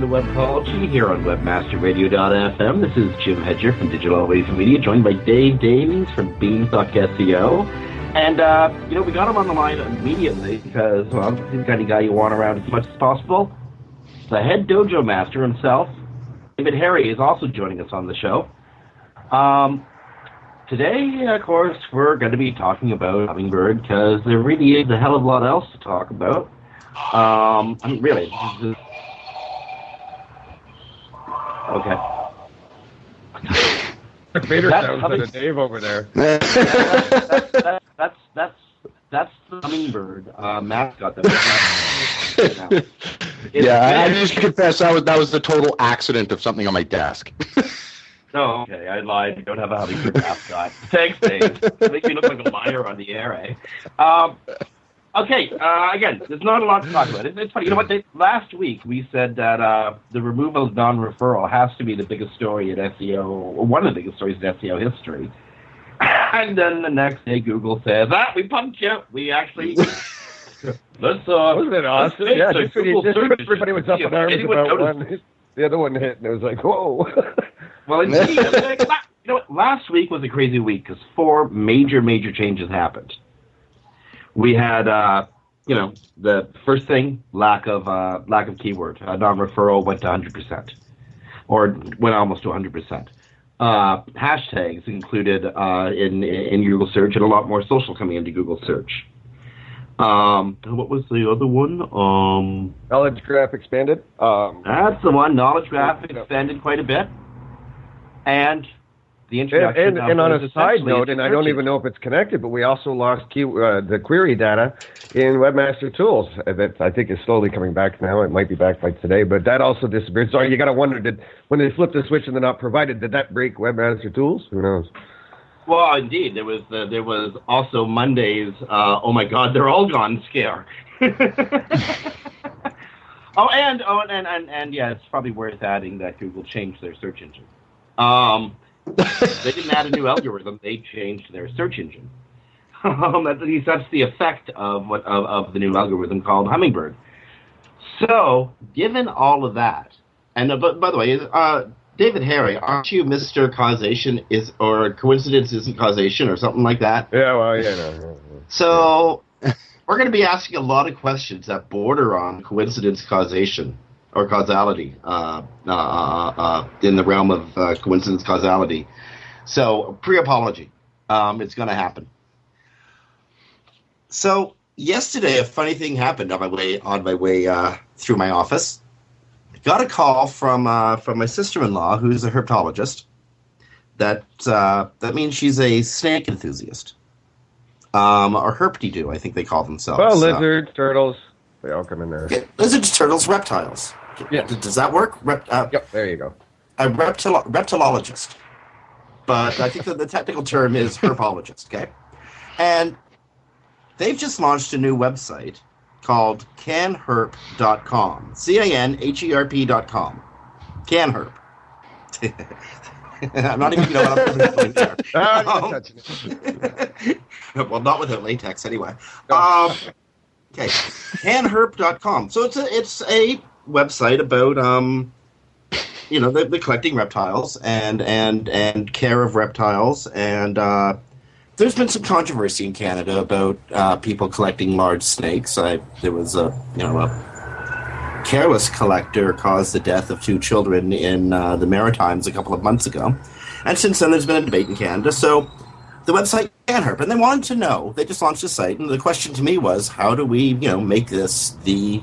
To Webcology here on WebmasterRadio.fm. This is Jim Hedger from Digital Always Media, joined by Dave Davies from Beanstalk SEO. And, uh, you know, we got him on the line immediately because, well, he's the kind of guy you want around as much as possible. The head dojo master himself, David Harry, is also joining us on the show. Um, today, of course, we're going to be talking about Hummingbird because there really is a hell of a lot else to talk about. Um, I mean, really, this is Okay. Vader That's sounds coming- like a Dave over there. that's, that's, that's, that's, that's the hummingbird uh, mascot that we have. yeah, I, I just confess that was that was the total accident of something on my desk. Oh, okay. I lied. You don't have a hummingbird mascot. Thanks, Dave. Make me look like a liar on the air, eh? Um, okay. Uh, again, there's not a lot to talk about. It's, it's funny. You know what? They, last week we said that uh, the removal of non-referral has to be the biggest story in SEO, or one of the biggest stories in SEO history. And then the next day, Google says, "Ah, we pumped you. We actually." Let's uh, Wasn't it awesome? Yeah, just Google just everybody was up in arms about one, the other one hit, and it was like, whoa. Well, indeed. I mean, like, la- you know what? Last week was a crazy week because four major, major changes happened. We had, uh, you know, the first thing, lack of uh, lack of keyword. Uh, non-referral went to 100%, or went almost to 100%. Uh, hashtags included uh, in in Google search and a lot more social coming into Google search. Um, what was the other one? Um, Knowledge graph expanded. Um, that's the one. Knowledge graph expanded quite a bit, and the and, introduction. and, of and on a side note, and I don't even know if it's connected, but we also lost key, uh, the query data in Webmaster Tools. Uh, That I think is slowly coming back now. It might be back by today, but that also disappeared. So you got to wonder, did when they flipped the switch and they're not provided, did that break Webmaster Tools? Who knows? Well, indeed, there was uh, there was also Monday's. Uh, oh my God, they're all gone scare. oh, and oh, and, and and yeah, it's probably worth adding that Google changed their search engine. Um, they didn't add a new algorithm; they changed their search engine. Um, at least that's the effect of what of, of the new algorithm called Hummingbird. So, given all of that, and uh, but by the way, uh, David Harry, aren't you Mister Causation is or coincidence isn't causation or something like that? Yeah, well, yeah, no, no, no. So we're going to be asking a lot of questions that border on coincidence causation or causality uh, uh, uh, uh, in the realm of uh, coincidence causality. So pre-apology, um, it's going to happen. So yesterday, a funny thing happened on my way on my way uh, through my office. I Got a call from uh, from my sister-in-law, who's a herpetologist. That uh, that means she's a snake enthusiast um, or herpetido, I think they call themselves. Well, lizards, turtles, they all come in there. yeah, lizards, turtles, reptiles. Yes. Does that work? Rep, uh, Yep, there you go. A reptilo- reptilologist. But I think that the technical term is herpologist, okay? And they've just launched a new website called canherp.com. C A N H E R P.com. Canherp. I'm not even know what I'm there. Ah, Um, well, not with without latex, anyway. Um, okay, canherp.com. So it's a it's a website about um, you know, the, collecting reptiles and and and care of reptiles, and uh, there's been some controversy in Canada about uh, people collecting large snakes. I there was a you know a careless collector caused the death of two children in uh, the Maritimes a couple of months ago, and since then there's been a debate in Canada. So the website can CanHerp, and they wanted to know. They just launched a site, and the question to me was, how do we, you know, make this the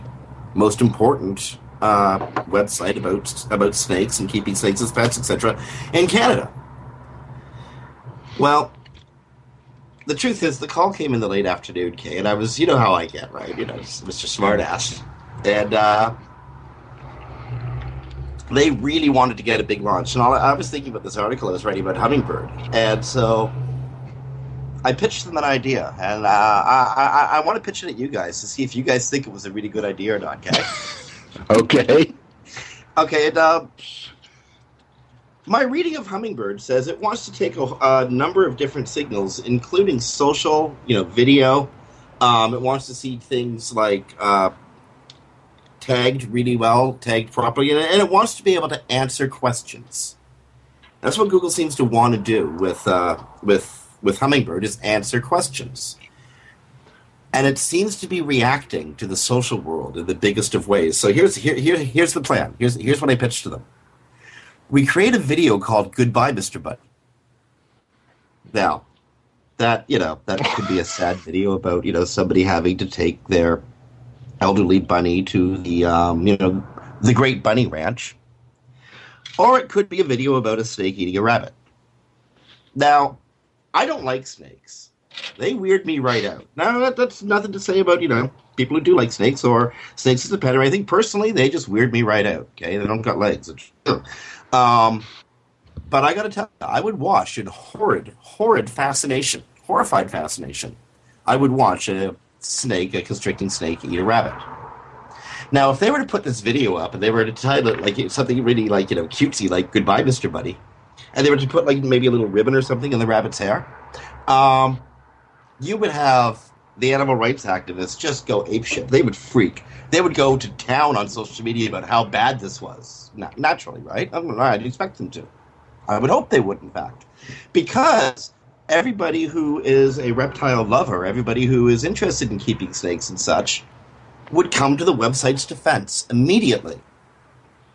most important uh, website about about snakes and keeping snakes as pets, etc., in Canada? Well, the truth is, the call came in the late afternoon, Kay, and I was, you know how I get, right? You know, Mr. Smartass, and uh, they really wanted to get a big launch. And all, I was thinking about this article I was writing about Hummingbird, and so I pitched them an idea, and uh, I, I, I want to pitch it at you guys to see if you guys think it was a really good idea or not. Okay. Okay. okay. And, uh, my reading of Hummingbird says it wants to take a, a number of different signals, including social, you know, video. Um, it wants to see things like uh, tagged really well, tagged properly, and, and it wants to be able to answer questions. That's what Google seems to want to do with uh, with with Hummingbird is answer questions. And it seems to be reacting to the social world in the biggest of ways. So here's here, here here's the plan. Here's here's what I pitched to them. We create a video called "Goodbye, Mr. Bunny." Now, that you know that could be a sad video about you know somebody having to take their elderly bunny to the um, you know the Great Bunny Ranch, or it could be a video about a snake eating a rabbit. Now, I don't like snakes. They weird me right out. Now, that, that's nothing to say about you know people who do like snakes or snakes as a pet or anything. Personally, they just weird me right out. Okay, they don't got legs. Um, but I got to tell you, I would watch in horrid, horrid fascination, horrified fascination. I would watch a snake, a constricting snake, eat a rabbit. Now, if they were to put this video up and they were to title it like something really like you know cutesy, like "Goodbye, Mr. Buddy," and they were to put like maybe a little ribbon or something in the rabbit's hair, um, you would have the animal rights activists just go apeshit. They would freak. They would go to town on social media about how bad this was. naturally, right? I I'd expect them to. I would hope they would, in fact, because everybody who is a reptile lover, everybody who is interested in keeping snakes and such, would come to the website's defense immediately.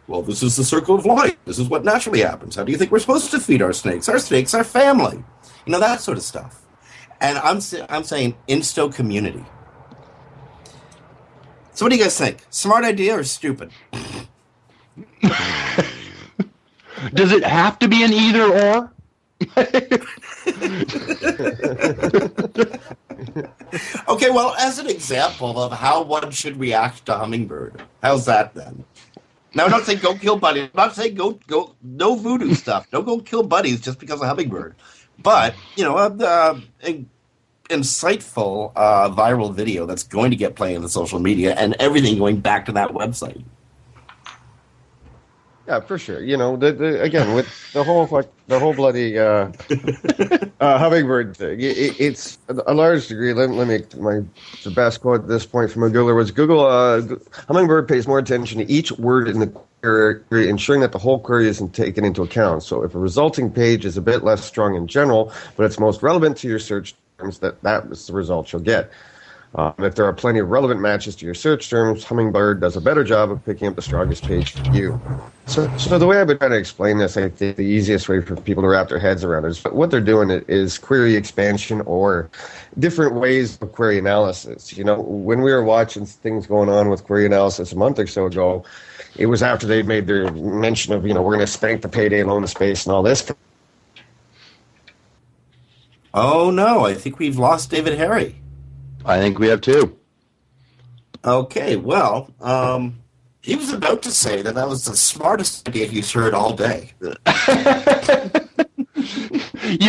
Well, this is the circle of life. This is what naturally happens. How do you think we're supposed to feed our snakes? Our snakes are family. You know, that sort of stuff. And I'm, I'm saying insto community. So, what do you guys think? Smart idea or stupid? Does it have to be an either or? okay, well, as an example of how one should react to hummingbird, how's that then? Now, I'm not saying go kill buddies. I'm not saying go go no voodoo stuff. Don't go kill buddies just because of hummingbird. But you know, uh, a insightful uh, viral video that's going to get played in the social media, and everything going back to that website. Yeah, for sure. You know, the, the, again with the whole like the whole bloody uh, uh, hummingbird thing. It, it's a large degree. Let, let me my the best quote at this point from a Googler was Google uh, hummingbird pays more attention to each word in the query, ensuring that the whole query isn't taken into account. So if a resulting page is a bit less strong in general, but it's most relevant to your search terms, that that is the result you'll get. Uh, if there are plenty of relevant matches to your search terms, Hummingbird does a better job of picking up the strongest page for you. So, so the way I've been trying to explain this, I think the easiest way for people to wrap their heads around it is what they're doing is query expansion or different ways of query analysis. You know, when we were watching things going on with query analysis a month or so ago, it was after they made their mention of, you know, we're going to spank the payday loan space and all this. Oh no, I think we've lost David Harry. I think we have two. Okay, well, um, he was about to say that that was the smartest idea he's heard all day. you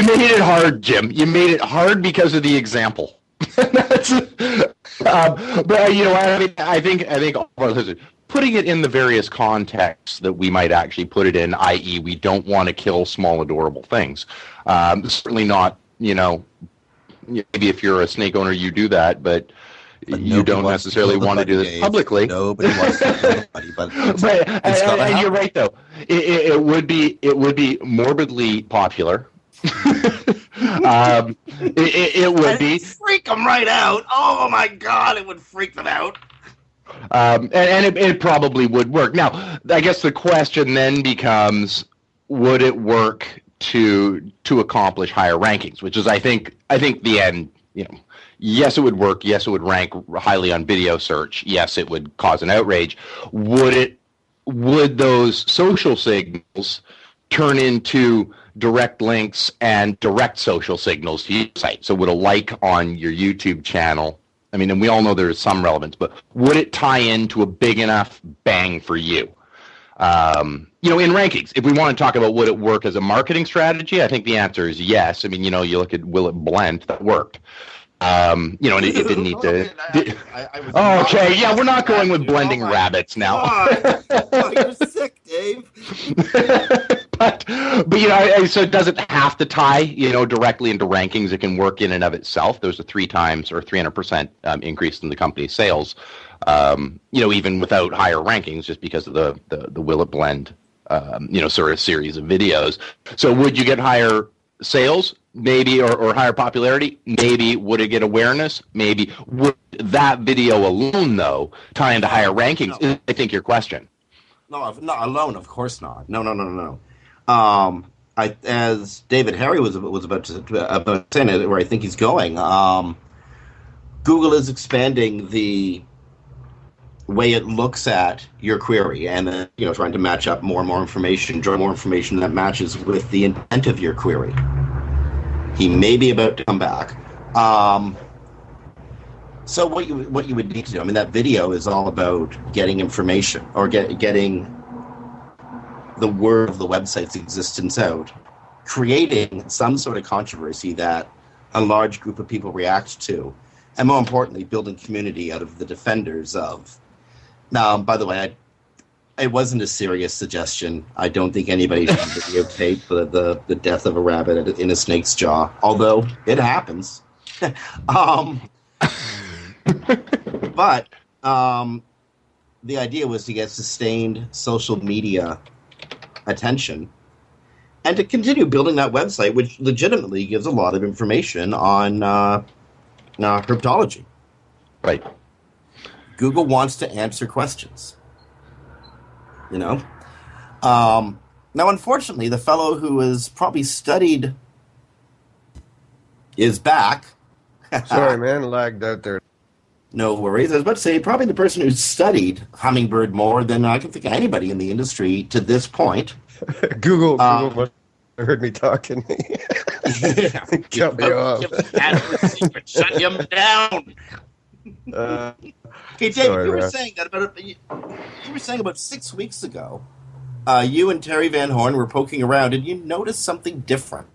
made it hard, Jim. You made it hard because of the example. um, but you know, I, mean, I think I think putting it in the various contexts that we might actually put it in, i.e., we don't want to kill small, adorable things. Um, certainly not, you know, maybe if you're a snake owner, you do that, but, but you don't necessarily want to do this publicly. Nobody wants to anybody, but, but and, and you're right though. It, it, it, would be it would be morbidly popular. um, it, it, would be freak them right out. Oh my god, it would freak them out. Um, and, and it, it probably would work. Now, I guess the question then becomes: Would it work to to accomplish higher rankings, which is I think I think the end. You know, yes, it would work. Yes, it would rank highly on video search. Yes, it would cause an outrage. Would it? Would those social signals turn into direct links and direct social signals to your site? So would a like on your YouTube channel? I mean, and we all know there's some relevance, but would it tie into a big enough bang for you? Um, you know, in rankings, if we want to talk about would it work as a marketing strategy, I think the answer is yes. I mean, you know, you look at Will It Blend, that worked. Um, you know, and it, it didn't need to. I, I, I Oh, okay, yeah, we're not going with blending Oh rabbits now. Oh, you're sick, Dave. but but you know, I- so it doesn't have to tie you know directly into rankings. It can work in and of itself. There's a three times or 300 percent um, increase in the company's sales. Um, you know, even without higher rankings, just because of the the, the Will It Blend, um, you know, sort of series of videos. So would you get higher sales? Maybe, or, or higher popularity? Maybe. Would it get awareness? Maybe. Would that video alone, though, tie into higher rankings? No. I think your question. No, not alone. Of course not. No, no, no, no, no. Um, I, as David Harry was was about to about saying it, where I think he's going. Um, Google is expanding the way it looks at your query, and uh, you know, trying to match up more and more information, draw more information that matches with the intent of your query. He may be about to come back. Um, so what you what you would need to do? I mean, that video is all about getting information or get, getting the word of the website's existence out, creating some sort of controversy that a large group of people react to, and more importantly, building community out of the defenders of. Now, by the way, I, it wasn't a serious suggestion. I don't think anybody should videotape the, the, the death of a rabbit in a snake's jaw, although it happens. um, but um, the idea was to get sustained social media attention and to continue building that website, which legitimately gives a lot of information on uh, uh, cryptology. Right. Google wants to answer questions. You know? Um, now, unfortunately, the fellow who has probably studied is back. Sorry, man, lagged out there. No worries. I was about to say, probably the person who's studied Hummingbird more than I can think of anybody in the industry to this point. Google, Um, Google heard me talking. Cut me off. Shut him down. Uh, Okay, David, Sorry, you were saying that about you, you were saying about six weeks ago. Uh, you and Terry Van Horn were poking around, and you noticed something different.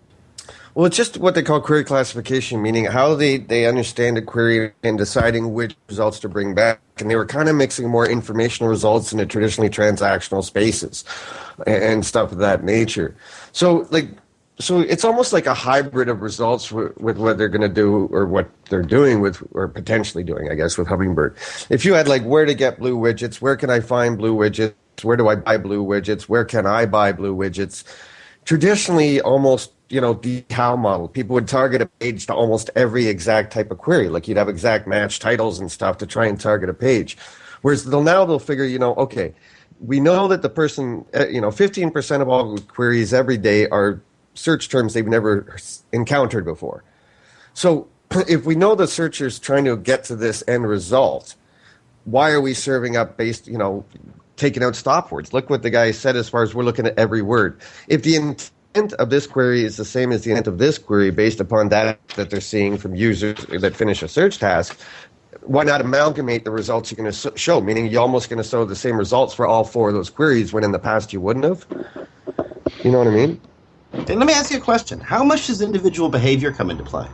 well, it's just what they call query classification, meaning how they, they understand a query and deciding which results to bring back. And they were kind of mixing more informational results into traditionally transactional spaces and, and stuff of that nature. So, like, so it's almost like a hybrid of results with, with what they're going to do or what they're doing with or potentially doing, I guess, with Hummingbird. If you had like where to get blue widgets, where can I find blue widgets, where do I buy blue widgets, where can I buy blue widgets, traditionally almost you know decal model. People would target a page to almost every exact type of query. Like you'd have exact match titles and stuff to try and target a page. Whereas they'll now they'll figure you know okay we know that the person uh, you know 15% of all queries every day are search terms they've never encountered before so if we know the searcher's trying to get to this end result why are we serving up based, you know, taking out stop words? Look what the guy said as far as we're looking at every word. If the intent of this query is the same as the intent of this query based upon data that they're seeing from users that finish a search task, why not amalgamate the results you're going to show? Meaning you're almost going to show the same results for all four of those queries when in the past you wouldn't have. You know what I mean? And let me ask you a question: How much does individual behavior come into play?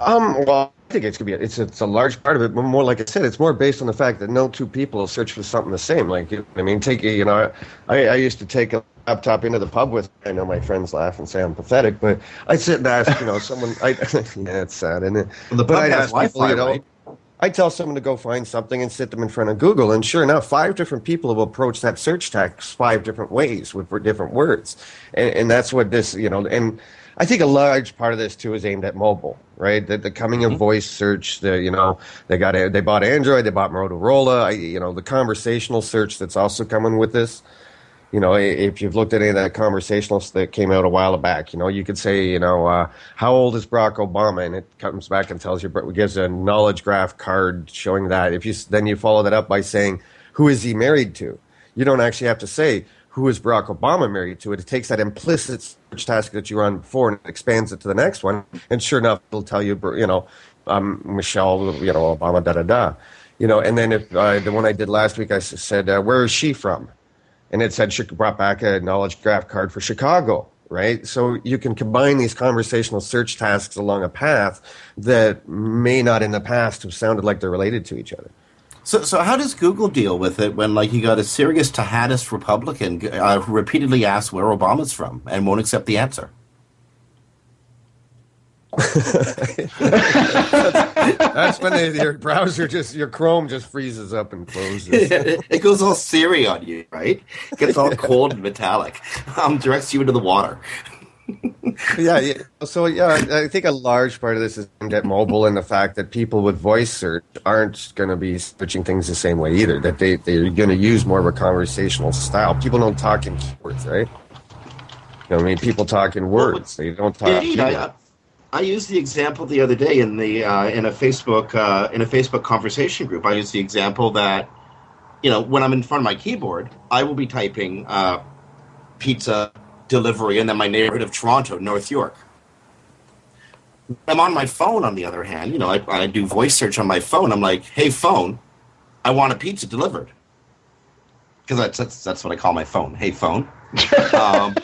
Um, well, I think it's gonna be it's it's a large part of it, but more like I said, it's more based on the fact that no two people search for something the same. Like, I mean, take you know, I I used to take a laptop into the pub with. I know my friends laugh and say I'm pathetic, but I'd sit and ask, you know, someone. I yeah, it's sad, isn't it? The but pub I'd has ask Wi-Fi, you know. right? I tell someone to go find something and sit them in front of Google, and sure enough, five different people have approached that search text five different ways with different words, and, and that's what this, you know, and I think a large part of this too is aimed at mobile, right? The, the coming of mm-hmm. voice search, the you know, they got they bought Android, they bought Motorola, I, you know, the conversational search that's also coming with this. You know, if you've looked at any of that conversational stuff that came out a while back, you know, you could say, you know, uh, how old is Barack Obama, and it comes back and tells you, gives a knowledge graph card showing that. If you then you follow that up by saying, who is he married to? You don't actually have to say who is Barack Obama married to. It takes that implicit search task that you run before and expands it to the next one, and sure enough, it'll tell you, you know, um, Michelle, you know, Obama, da da da. You know, and then if uh, the one I did last week, I said, uh, where is she from? And it said she brought back a knowledge graph card for Chicago, right? So you can combine these conversational search tasks along a path that may not in the past have sounded like they're related to each other. So, so how does Google deal with it when, like, you got a serious jihadist Republican uh, who repeatedly asks where Obama's from and won't accept the answer? that's, when they, your browser just your Chrome just freezes up and closes. it goes all Siri on you, right? It gets all cold and metallic. Um, directs you into the water. yeah, yeah. So yeah, I think a large part of this is get mobile and the fact that people with voice search aren't going to be switching things the same way either. That they they're going to use more of a conversational style. People don't talk in keywords, right? You know, I mean, people talk in words. They don't talk. Yeah, I used the example the other day in the uh, in a Facebook uh, in a Facebook conversation group. I used the example that you know when I'm in front of my keyboard, I will be typing uh, pizza delivery and then my neighborhood of Toronto, North York. I'm on my phone, on the other hand, you know, I, I do voice search on my phone. I'm like, hey, phone, I want a pizza delivered. Because that's, that's, that's what I call my phone. Hey, phone. um,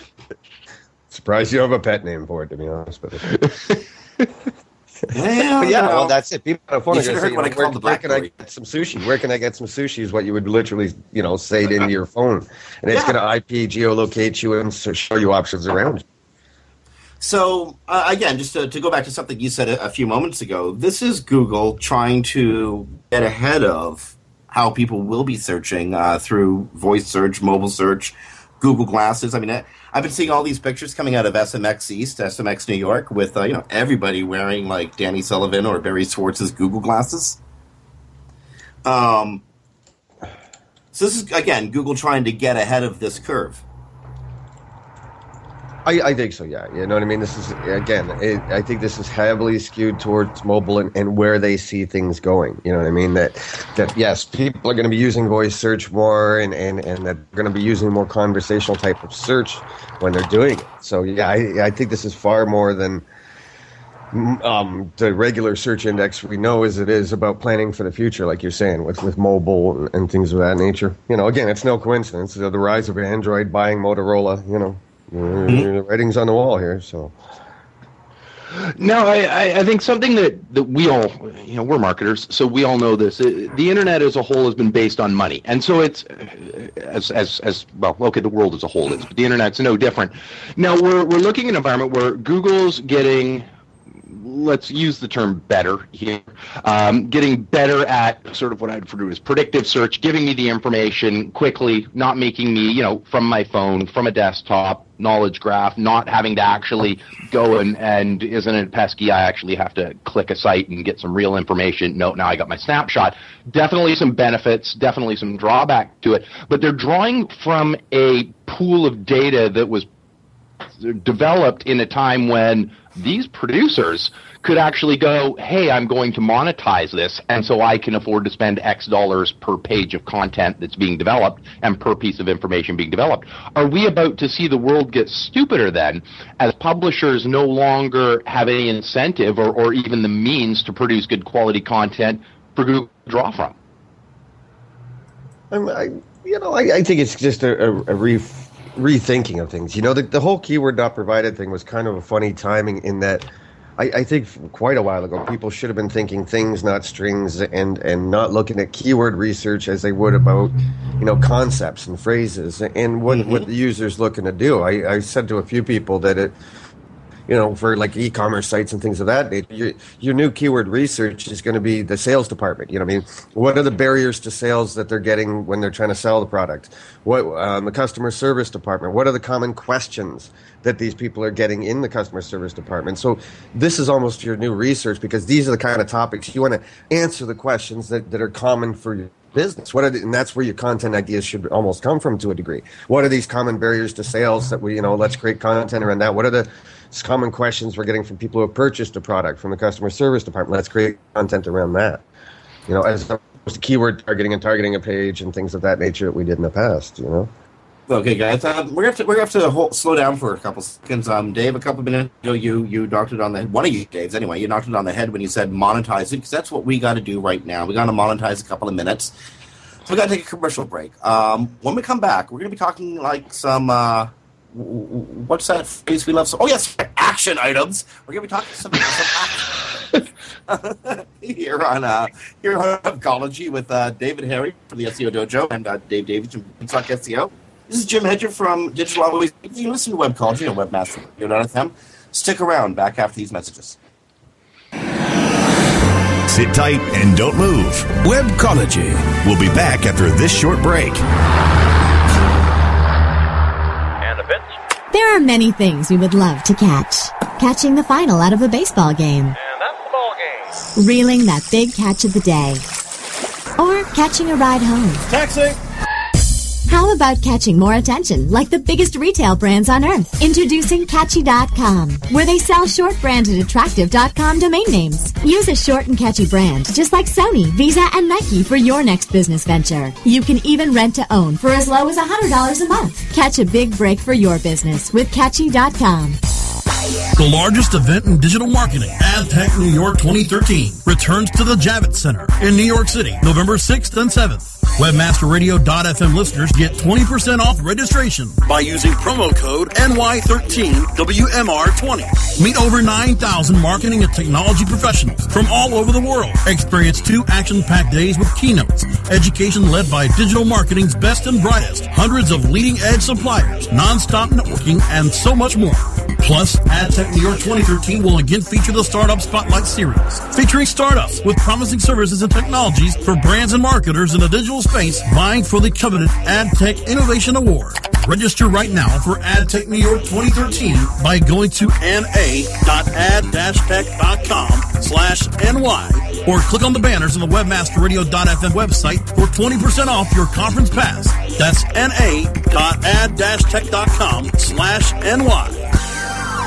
Surprised you have a pet name for it, to be honest with you. yeah, yeah, well, that's it. People on the phone you are going to say, what I where, the where can I get some sushi? Where can I get some sushi is what you would literally, you know, say it into your phone. And it's yeah. going to IP geolocate you and show you options around. So, uh, again, just to, to, go back to something you said a, a few moments ago, this is Google trying to get ahead of how people will be searching uh, through voice search, mobile search, Google Glasses. I mean, I've been seeing all these pictures coming out of SMX East, SMX New York, with uh, you know everybody wearing like Danny Sullivan or Barry Schwartz's Google glasses. Um, so this is again Google trying to get ahead of this curve. I, I think so. Yeah, you know what I mean. This is again. It, I think this is heavily skewed towards mobile and, and where they see things going. You know what I mean? That that yes, people are going to be using voice search more, and and and that they're going to be using more conversational type of search when they're doing it. So yeah, I I think this is far more than um, the regular search index we know as it is about planning for the future, like you're saying, with, with mobile and and, things of that nature. You know, again, it's no coincidence. The rise of Android buying Motorola, you know. Mm-hmm. The writing's on the wall here, so. No, I, I think something that, that we all, you know, we're marketers, so we all know this. The internet as a whole has been based on money, and so it's as as as well. Okay, the world as a whole is, but the internet's no different. Now we're we're looking at an environment where Google's getting let's use the term better here, um, getting better at sort of what I'd refer to as predictive search, giving me the information quickly, not making me, you know, from my phone, from a desktop, knowledge graph, not having to actually go and, and isn't it pesky? I actually have to click a site and get some real information. No, now I got my snapshot. Definitely some benefits, definitely some drawback to it, but they're drawing from a pool of data that was developed in a time when these producers could actually go, hey, I'm going to monetize this, and so I can afford to spend X dollars per page of content that's being developed and per piece of information being developed. Are we about to see the world get stupider then, as publishers no longer have any incentive or, or even the means to produce good quality content for Google to draw from? I, you know, I, I, think it's just a, a, a ref, rethinking of things. You know, the, the whole keyword not provided thing was kind of a funny timing in that I, I, think quite a while ago people should have been thinking things, not strings, and and not looking at keyword research as they would about you know concepts and phrases and what mm-hmm. what the user's looking to do. I, I said to a few people that it you know, for like e-commerce sites and things of that nature, your, your new keyword research is going to be the sales department. You know, I mean, what are the barriers to sales that they're getting when they're trying to sell the product? What um, the customer service department? What are the common questions that these people are getting in the customer service department? So this is almost your new research because these are the kind of topics you want to answer the questions that, that are common for your business? What are the, and that's where your content ideas should almost come from to a degree. What are these common barriers to sales that we, you know, let's create content around that? What are the common questions we're getting from people who have purchased a product from the customer service department. Let's create content around that. You know, as opposed to keyword targeting and targeting a page and things of that nature that we did in the past. You know. Okay, guys, uh, we're gonna have to we're gonna have to hold, slow down for a couple seconds. Um, Dave, a couple of minutes ago, you you knocked it on the one of you, Dave's anyway. You knocked it on the head when you said monetize it because that's what we got to do right now. We got to monetize a couple of minutes. So we got to take a commercial break. Um, when we come back, we're to be talking like some. Uh, what's that phrase we love? So, oh yes, action items. We're going to be talking some, some here on uh, here on Webcology with uh, David Harry from the SEO Dojo and uh, Dave Davies from Talk SEO. This is Jim Hedger from Digital Always. If You listen to Webcology on WebmasterRadio.fm. Stick around. Back after these messages. Sit tight and don't move. Webcology. We'll be back after this short break. There are many things we would love to catch. Catching the final out of a baseball game. And that's the ball game. Reeling that big catch of the day. Or catching a ride home. Taxi. How about catching more attention like the biggest retail brands on earth? Introducing Catchy.com, where they sell short branded attractive.com domain names. Use a short and catchy brand, just like Sony, Visa, and Nike for your next business venture. You can even rent to own for as low as $100 a month. Catch a big break for your business with Catchy.com. The largest event in digital marketing, AdTech New York 2013, returns to the Javits Center in New York City, November 6th and 7th. Webmasterradio.fm listeners get 20% off registration by using promo code NY13WMR20. Meet over 9,000 marketing and technology professionals from all over the world. Experience two action-packed days with keynotes, education led by digital marketing's best and brightest, hundreds of leading-edge suppliers, non-stop networking, and so much more. Plus, AdTech New York 2013 will again feature the Startup Spotlight Series, featuring startups with promising services and technologies for brands and marketers in the digital space vying for the coveted AdTech Innovation Award. Register right now for AdTech New York 2013 by going to na.ad-tech.com slash ny or click on the banners on the webmasterradio.fm website for 20% off your conference pass. That's na.ad-tech.com slash ny.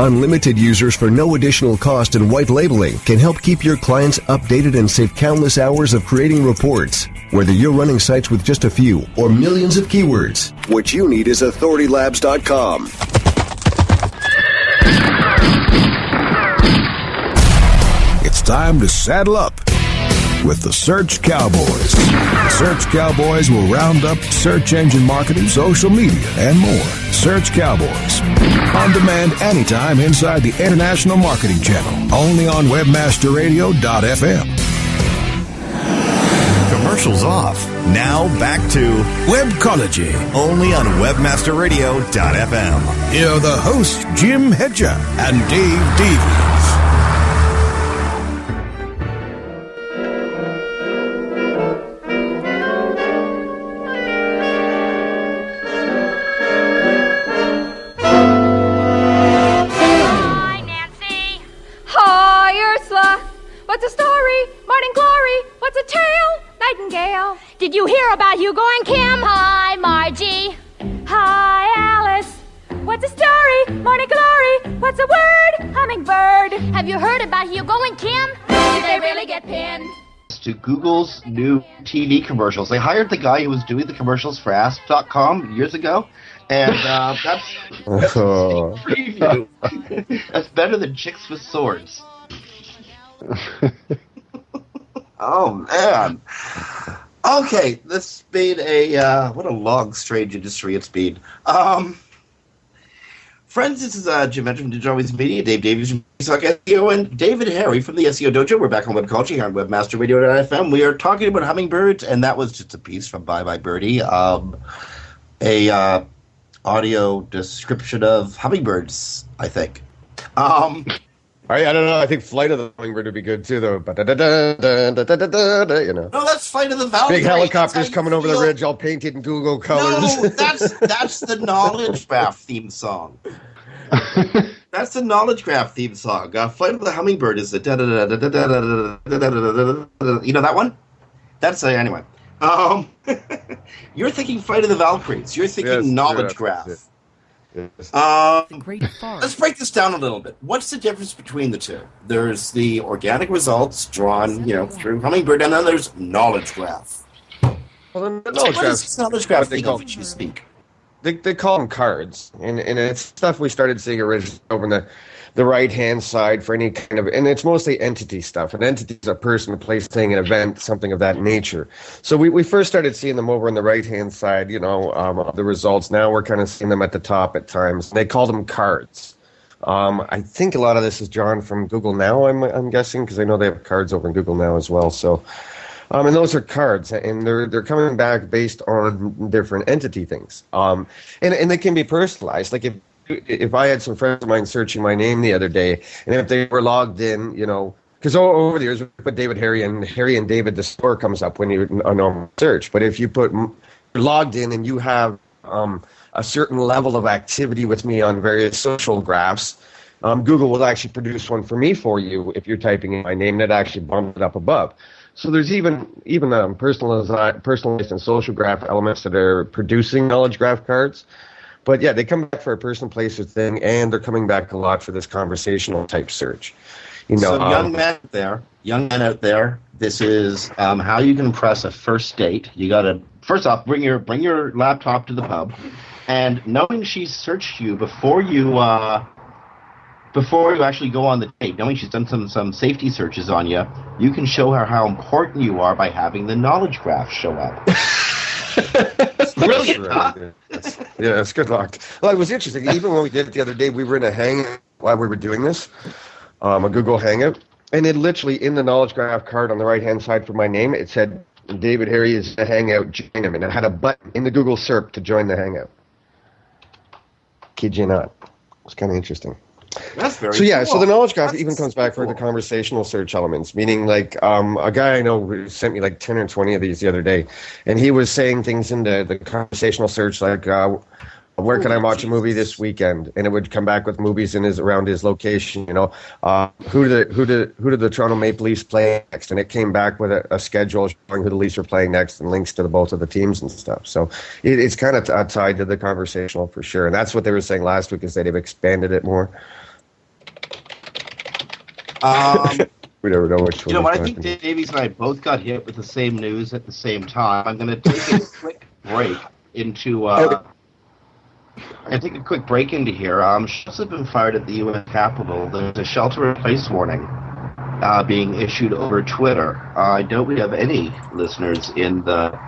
Unlimited users for no additional cost and white labeling can help keep your clients updated and save countless hours of creating reports. Whether you're running sites with just a few or millions of keywords, what you need is authoritylabs.com. It's time to saddle up with the Search Cowboys. Search Cowboys will round up search engine marketing, social media, and more. Search Cowboys. On demand anytime inside the International Marketing Channel. Only on WebmasterRadio.fm. Commercials off. Now back to Webcology. only on WebmasterRadio.fm. Here are the hosts, Jim Hedger and Dave Davies. TV commercials. They hired the guy who was doing the commercials for Ask.com years ago, and uh, that's, that's Oh. preview. that's better than Chicks with Swords. oh man. Okay, this has been a uh, what a long, strange industry it's been. Um, friends, this is uh, Jim Hedger from Digital Media, Dave Davies from Talk SEO, and David Harry from the SEO Dojo. We're back on Webcology here on WebmasterRadio.fm. We are talking about hummingbirds, and that was just a piece from Bye Bye Birdie, um, a uh, audio description of hummingbirds, I think. Um, I, I don't know. I think Flight of the Hummingbird would be good too, though. But you know, no, that's Fight of the Valley. big helicopters coming over the ridge, all painted in Google colors. No, that's that's the knowledge graph theme song. That's the knowledge graph theme song. Uh, Flight of the Hummingbird is the da da da da da da da da da da da. You know that one? That's uh, anyway. Um, you're thinking Flight of the Valkyries. You're thinking Yes, knowledge yeah, graph. Um, that's Great forest. let's break this down a little bit. What's the difference between the two? There's the organic results drawn, you know, through Hummingbird, and then there's knowledge graph. Well, the What knowledge is graph, this knowledge graph they call- you speak? they, they call them cards, and and it's stuff we started seeing originally over in the the right hand side for any kind of, and it's mostly entity stuff. An entity is a person, a place, thing, an event, something of that nature. So we, we first started seeing them over on the right hand side, you know, um, the results. Now we're kind of seeing them at the top at times. They call them cards. Um, I think a lot of this is drawn from Google Now. I'm I'm guessing because I know they have cards over in Google Now as well. So. Um, and those are cards, and they're they're coming back based on different entity things. Um, and and they can be personalized. Like if if I had some friends of mine searching my name the other day, and if they were logged in, you know, because over the years we put David Harry and Harry and David, the store comes up when you a normal search. But if you put logged in and you have um, a certain level of activity with me on various social graphs, um, Google will actually produce one for me for you if you're typing in my name that actually bumps it up above. So there's even even um, personalized, personalized and social graph elements that are producing knowledge graph cards. But yeah, they come back for a person, place, or thing, and they're coming back a lot for this conversational type search. You know, so, young um, men out there, young men out there, this is um, how you can impress a first date. You got to first off bring your bring your laptop to the pub, and knowing she's searched you before you uh, before you actually go on the date, knowing she's done some some safety searches on you, you can show her how important you are by having the knowledge graph show up. Brilliant, huh? yeah, it's good luck. Well, it was interesting. Even when we did it the other day, we were in a hangout while we were doing this, um, a Google Hangout, and it literally in the knowledge graph card on the right hand side for my name, it said David Harry is a hangout. Join him, and it had a button in the Google SERP to join the hangout. Kid you not. It's kind of interesting. That's very So yeah, cool. so the knowledge graph That's even comes back for the conversational search elements, meaning like um, a guy I know who sent me like ten or twenty of these the other day, and he was saying things in the, the conversational search like, uh, "Where can I watch a movie this weekend?" And it would come back with movies in his around his location. You know, uh, who did who did who did the Toronto Maple Leafs play next? And it came back with a, a schedule showing who the Leafs are playing next and links to the both of the teams and stuff. So it, it's kind of t- uh, tied to the conversational for sure, and that's what they were saying last week is that they've expanded it more. Um, We never know which You one. know what? I think Davies and I both got hit with the same news at the same time. I'm going to take a quick break into. Uh, I take a quick break into here. Um, shots have been fired at the U.S. Capitol. There's a shelter-in-place warning uh, being issued over Twitter. Uh, I doubt we have any listeners in the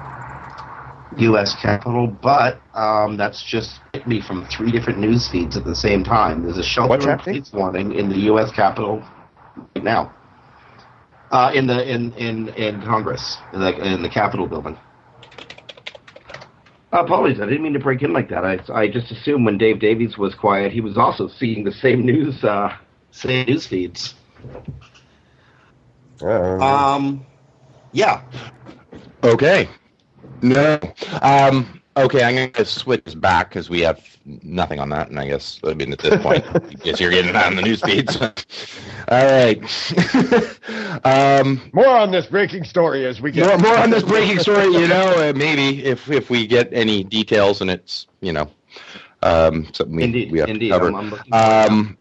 U.S. Capitol, but um, that's just hit me from three different news feeds at the same time. There's a shelter-in-place warning in the U.S. Capitol right now. Uh, in the in in in Congress, in the, in the Capitol building. Apologies, I didn't mean to break in like that. I I just assumed when Dave Davies was quiet, he was also seeing the same news uh, same news feeds. Um, yeah. Okay. No. Um, okay, I'm going to switch back because we have nothing on that, and I guess I mean at this point, I guess you're getting that on the news feeds. All right. um, more on this breaking story as we get more, more on this breaking story. You know, uh, maybe if if we get any details and it's you know um, something we, Indeed, we have indeed. to cover. I'm- I'm looking forward to um,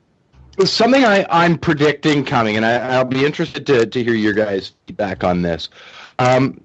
something I, I'm predicting coming, and I, I'll be interested to, to hear your guys' feedback on this. Um,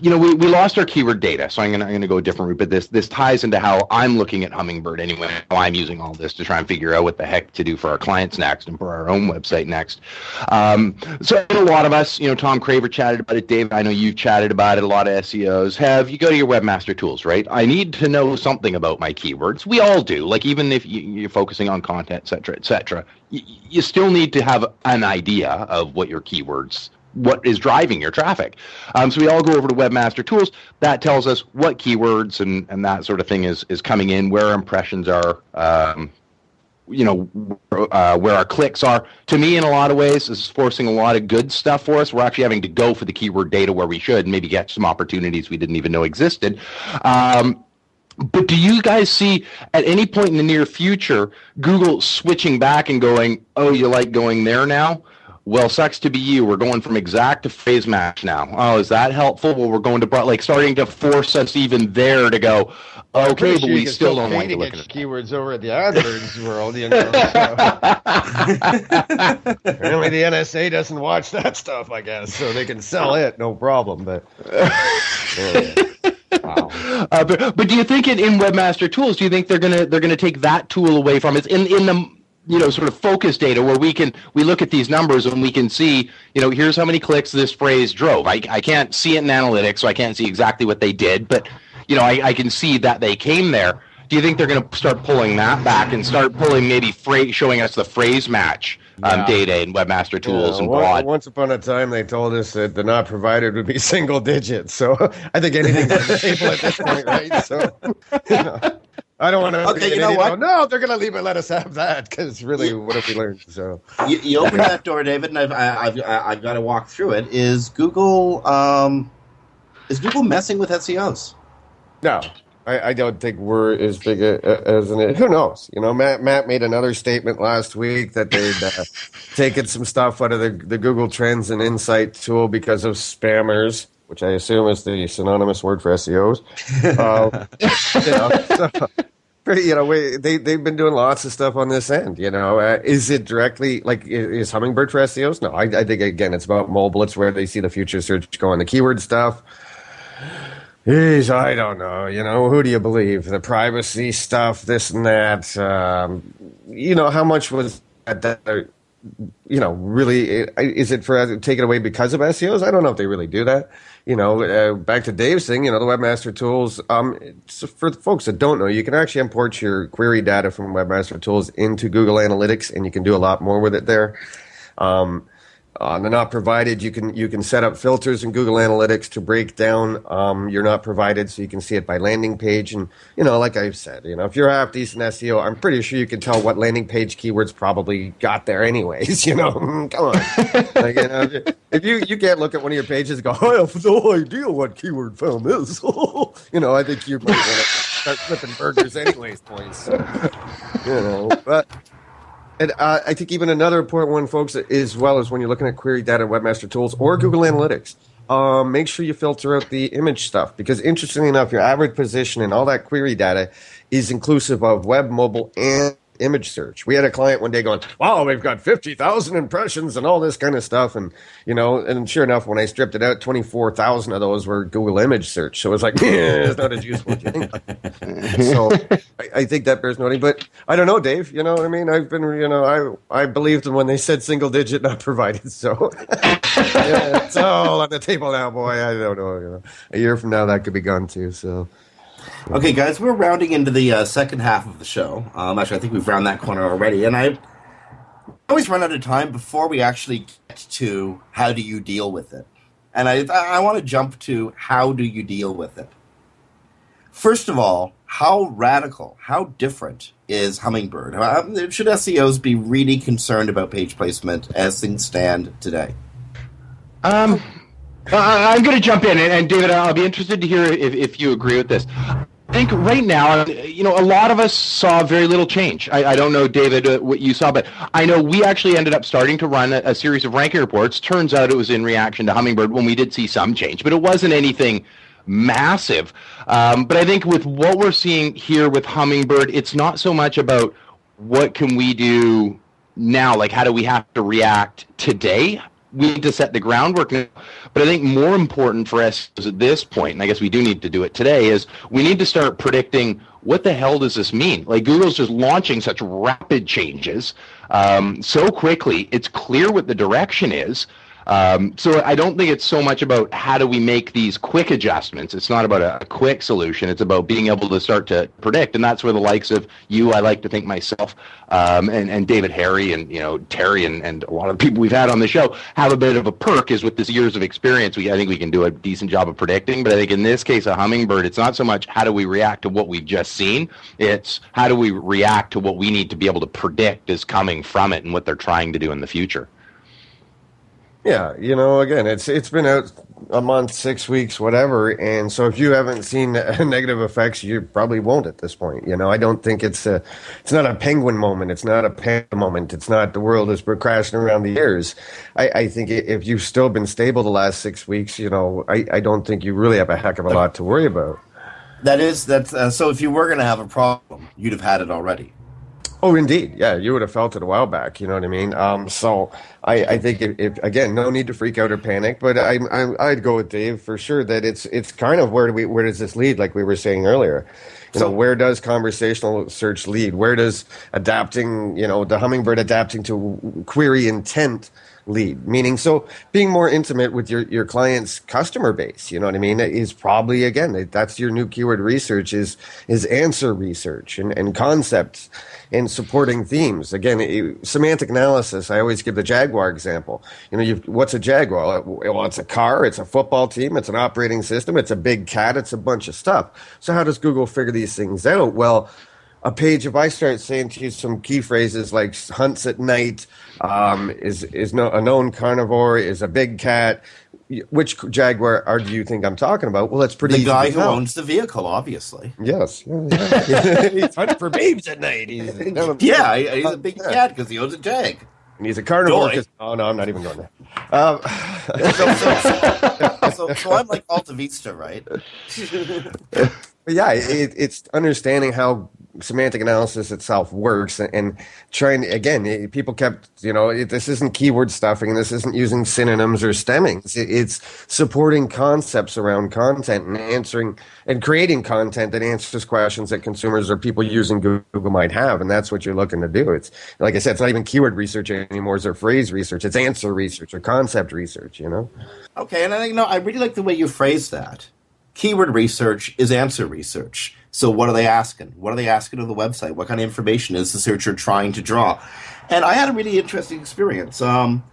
you know, we, we lost our keyword data, so I'm gonna I'm gonna go a different route. But this this ties into how I'm looking at Hummingbird anyway. How I'm using all this to try and figure out what the heck to do for our clients next and for our own website next. Um, so a lot of us, you know, Tom Craver chatted about it. Dave, I know you've chatted about it. A lot of SEOs have. You go to your webmaster tools, right? I need to know something about my keywords. We all do. Like even if you, you're focusing on content, et cetera, et cetera, you still need to have an idea of what your keywords what is driving your traffic. Um, so we all go over to Webmaster Tools. That tells us what keywords and, and that sort of thing is is coming in, where impressions are, um, you know, uh, where our clicks are. To me, in a lot of ways, this is forcing a lot of good stuff for us. We're actually having to go for the keyword data where we should, and maybe get some opportunities we didn't even know existed. Um, but do you guys see at any point in the near future Google switching back and going, "Oh, you like going there now"? Well, sucks to be you. We're going from exact to phrase match now. Oh, is that helpful? Well, we're going to bro- like starting to force us even there to go. Okay, but we still don't want to look at it. keywords over at the AdWords world. You know, so. apparently the NSA doesn't watch that stuff. I guess so they can sell it, no problem. But Uh, but, but do you think in, in Webmaster Tools, do you think they're gonna they're gonna take that tool away from it in in the you know sort of focus data where we can we look at these numbers and we can see you know here's how many clicks this phrase drove. I I can't see it in analytics, so I can't see exactly what they did, but you know I, I can see that they came there. Do you think they're going to start pulling that back and start pulling maybe phrase, showing us the phrase match um, Yeah. data in Webmaster Tools Yeah, and broad? Once upon a time, they told us that the not provided would be single digits. So I think anything's on the table at this point, right? So you know, I don't want to. Okay, you know what? No, they're going to leave it. Let us have that because really, what have we learned? So you, you open that door, David, and I've I, I've I- I've got to walk through it. Is Google um, is Google messing with SEOs? no. I, I don't think we're as big a, as an. Who knows? You know, Matt Matt made another statement last week that they'd uh, taken some stuff out of the, the Google Trends and Insight tool because of spammers, which I assume is the synonymous word for SEOs. Uh, you know, so, you know, we, they they've been doing lots of stuff on this end. You know, uh, is it directly like is Hummingbird for SEOs? No, I, I think again it's about mobile. It's where they see the future search going, the keyword stuff. Jeez, I don't know. You know, who do you believe? The privacy stuff, this and that. Um, you know, how much was that? that you know, really, is it for taken away because of SEOs? I don't know if they really do that. You know, uh, back to Dave's thing. You know, the Webmaster Tools. Um, for folks that don't know, you can actually import your query data from Webmaster Tools into Google Analytics, and you can do a lot more with it there. Um, on the not provided, you can you can set up filters in Google Analytics to break down um, your not provided, so you can see it by landing page. And you know, like I've said, you know, if you're half decent SEO, I'm pretty sure you can tell what landing page keywords probably got there, anyways. You know, come on, like, you know, if you you can't look at one of your pages and go, I have no idea what keyword found this. you know, I think you might want to start flipping burgers, anyways, points. you know, but. And uh, I think even another important one, folks, as well as when you're looking at query data Webmaster Tools or Google Analytics, um, make sure you filter out the image stuff because, interestingly enough, your average position and all that query data is inclusive of web, mobile, and image search. We had a client one day going, "Wow, we've got fifty thousand impressions and all this kind of stuff," and you know, and sure enough, when I stripped it out, twenty four thousand of those were Google image search. So it was like, eh, it's not as useful as you think. so I, I think that bears noting, but I don't know, Dave. You know what I mean? I've been, you know, I I believed them when they said single digit not provided. So yeah, it's all on the table now, boy. I don't know. You know. A year from now, that could be gone too. So Okay, guys, we're rounding into the uh, second half of the show. Um, actually, I think we've round that corner already, and I always run out of time before we actually get to how do you deal with it. And I, I want to jump to how do you deal with it. First of all, how radical, how different is Hummingbird? Um, Should SEOs be really concerned about page placement as things stand today? Um, I- I'm going to jump in, and, and David, I'll be interested to hear if, if you agree with this. I think right now, you know, a lot of us saw very little change. I, I don't know, David, uh, what you saw, but I know we actually ended up starting to run a, a series of ranking reports. Turns out it was in reaction to Hummingbird when we did see some change, but it wasn't anything massive. Um, but I think with what we're seeing here with Hummingbird, it's not so much about what can we do now, like how do we have to react today? We need to set the groundwork now. But I think more important for us at this point, and I guess we do need to do it today, is we need to start predicting what the hell does this mean? Like Google's just launching such rapid changes um, so quickly. It's clear what the direction is. Um, so I don't think it's so much about how do we make these quick adjustments. It's not about a, quick solution. It's about being able to start to predict, and that's where the likes of you, I like to think myself, um, and and David Harry, and you know Terry, and, and a lot of the people we've had on the show have a bit of a perk. Is with this years of experience, we I think we can do a decent job of predicting. But I think in this case, a hummingbird, it's not so much how do we react to what we've just seen. It's how do we react to what we need to be able to predict is coming from it and what they're trying to do in the future. Yeah, you know, again, it's it's been out a month, six weeks, whatever. And so if you haven't seen negative effects, you probably won't at this point. You know, I don't think it's a, it's not a penguin moment. It's not a panda moment. It's not the world is crashing around the ears. I, I think if you've still been stable the last six weeks, you know, I, I don't think you really have a heck of a lot to worry about. That is that's uh, so. If you were going to have a problem, you'd have had it already. Oh, indeed. Yeah, you would have felt it a while back. You know what I mean? Um, so I, I think if, if, again, no need to freak out or panic, but I, I, would go with Dave for sure that it's it's kind of where do we where does this lead? Like we were saying earlier, you so, know, where does conversational search lead? Where does adapting, you know, the hummingbird adapting to query intent lead. Meaning so being more intimate with your, your client's customer base you know what i mean? Is probably again that's your new keyword research is is answer research and, and concepts and supporting themes. Again it, semantic analysis i always give the jaguar example. You know what's a jaguar? Well it's a car it's a football team it's an operating system it's a big cat it's a bunch of stuff. So how does google figure these things out? Well a page if I start saying to you some key phrases like hunts at night, um, is is no, a known carnivore, is a big cat. Which jaguar are do you think I'm talking about? Well, it's pretty. The guy who owns the vehicle, obviously. Yes, yeah, he's hunting for babes at night. He's, yeah, he's a big cat because he owns a jag. And he's a carnivore. Oh no, I'm not even going there. Um, so, so, so, so, I'm like Alta Vista, right? yeah, it, it's understanding how semantic analysis itself works and, trying again people kept you know it, this isn't keyword stuffing this isn't using synonyms or stemmings. It, it's supporting concepts around content and answering and creating content that answers questions that consumers or people using google might have and that's what you're looking to do. It's like i said it's not even keyword research anymore it's phrase research it's answer research or concept research you know? Okay and i you know i really like the way you phrase that. Keyword research is answer research so what are they asking? What are they asking of the website? What kind of information is the searcher trying to draw? And I had a really interesting experience. Um,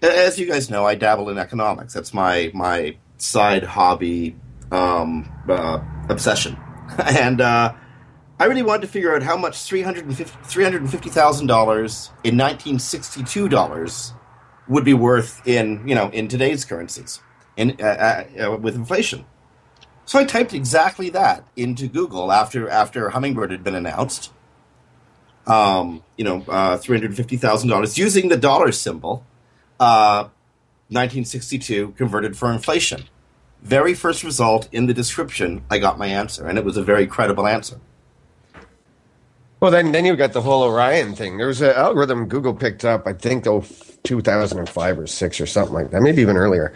as you guys know, I dabble in economics. That's my my side hobby um, uh, obsession, and uh, I really wanted to figure out how much $350,000 in 1962 dollars would be worth in you know in today's currencies in uh, uh with inflation. So I typed exactly that into Google after after Hummingbird had been announced. Um, you know, uh, three hundred fifty thousand dollars using the dollar symbol. Uh, 1962 converted for inflation. Very first result in the description, I got my answer, and it was a very credible answer. Well, then, then you got the whole Orion thing. There was an algorithm Google picked up, I think, oh, 2005 or six or something like that, maybe even earlier,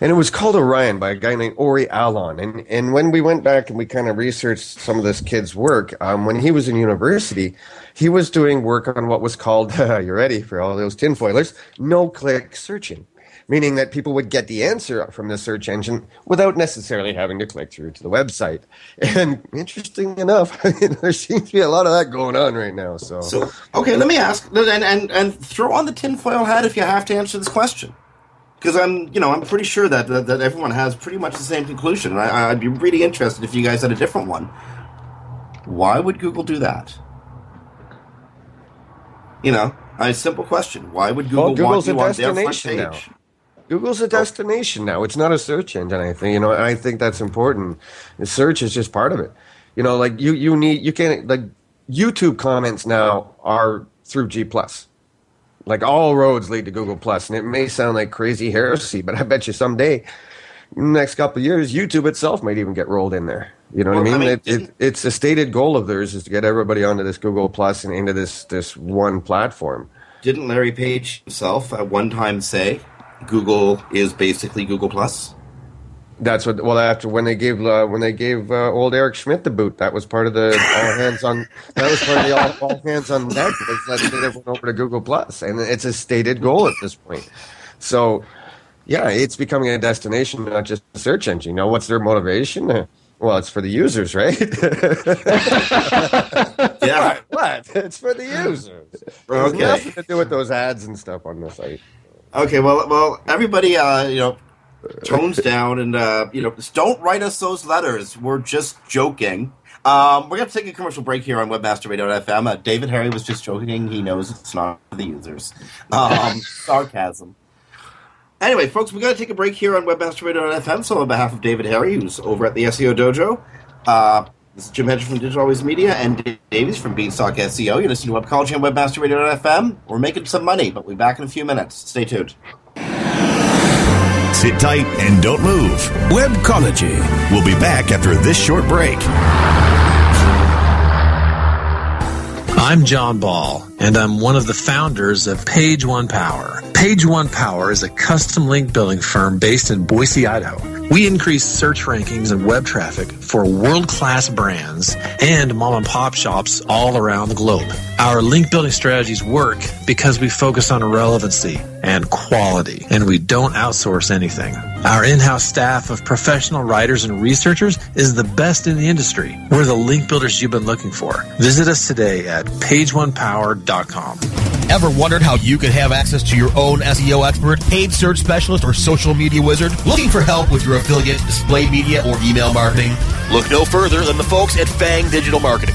and it was called Orion by a guy named Ori Alon. And and when we went back and we kind of researched some of this kid's work, um, when he was in university, he was doing work on what was called, you're ready for all those tinfoilers, no-click searching meaning that people would get the answer from the search engine without necessarily having to click through to the website. And interesting enough, there seems to be a lot of that going on right now. So, so okay, let me ask and, and and throw on the tinfoil hat if you have to answer this question. Because I'm, you know, I'm pretty sure that, that, that everyone has pretty much the same conclusion. I, I'd be really interested if you guys had a different one. Why would Google do that? You know, a simple question. Why would Google well, Google's want you on their front page? Now. Google's a oh. destination now. It's not a search engine. I think you know, I think that's important. The search is just part of it. You know, like you you need you can't like YouTube comments now are through G plus. Like all roads lead to Google Plus, and it may sound like crazy heresy, but I bet you someday, next couple of years, YouTube itself might even get rolled in there. You know well, what I mean? I mean it, it, it's a stated goal of theirs is to get everybody onto this Google Plus and into this this one platform. Didn't Larry Page himself at one time say Google is basically Google Plus. That's what. Well, after when they gave uh, when they gave uh, old Eric Schmidt the boot, that was part of the all hands on. That was part of the all, all hands on deck. Let's get everyone over to Google Plus, and it's a stated goal at this point. So, yeah, it's becoming a destination, not just a search engine. You know, what's their motivation? Well, it's for the users, right? yeah. What? It's for the users. Okay. nothing to do with those ads and stuff on the site. Okay, well, well, everybody, uh, you know, tones down, and uh, you know, don't write us those letters. We're just joking. Um, we're going to take a commercial break here on WebmasterRadio.fm. Uh, David Harry was just joking. He knows it's not for the users. Um, sarcasm. Anyway, folks, we got to take a break here on WebmasterRadio.fm. So, on behalf of David Harry, who's over at the SEO Dojo, uh, this is Jim Hedger from Digital Always Media and Dave Davies from Beanstalk SEO. You're listening to Webcology on WebmasterRadio.fm. We're making some money, but we'll be back in a few minutes. Stay tuned. Sit tight and don't move. Webcology. We'll be back after this short break. I'm John Ball, and I'm one of the founders of Page One Power. Page One Power is a custom link building firm based in Boise, Idaho. We increase search rankings and web traffic for world class brands and mom and pop shops all around the globe. Our link building strategies work because we focus on relevancy and quality, and we don't outsource anything. Our in house staff of professional writers and researchers is the best in the industry. We're the link builders you've been looking for. Visit us today at pageonepower.com. Ever wondered how you could have access to your own SEO expert, paid search specialist, or social media wizard? Looking for help with your affiliate, display media, or email marketing? Look no further than the folks at Fang Digital Marketing.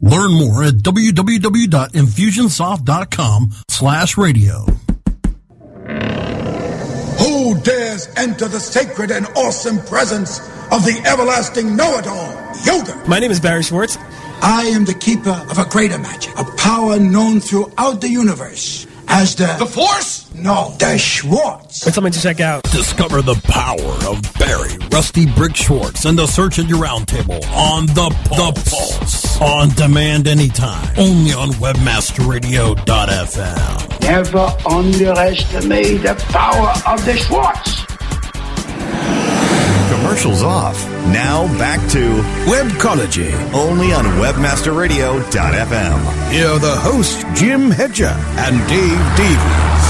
Learn more at www.infusionsoft.com slash radio. Who dares enter the sacred and awesome presence of the everlasting know-it-all, Yogurt? My name is Barry Schwartz. I am the keeper of a greater magic, a power known throughout the universe as the... The Force? No, the Schwartz. It's something to check out. Discover the power of Barry, RustyBrick Schwartz, and the Search Engine Roundtable on the Pulse. The Pulse. On demand anytime. Only on WebmasterRadio.fm. Never underestimate the power of the Schwartz. Commercials off. Now back to Webcology. only on WebmasterRadio.fm. Here are the hosts, Jim Hedger and Dave Davies.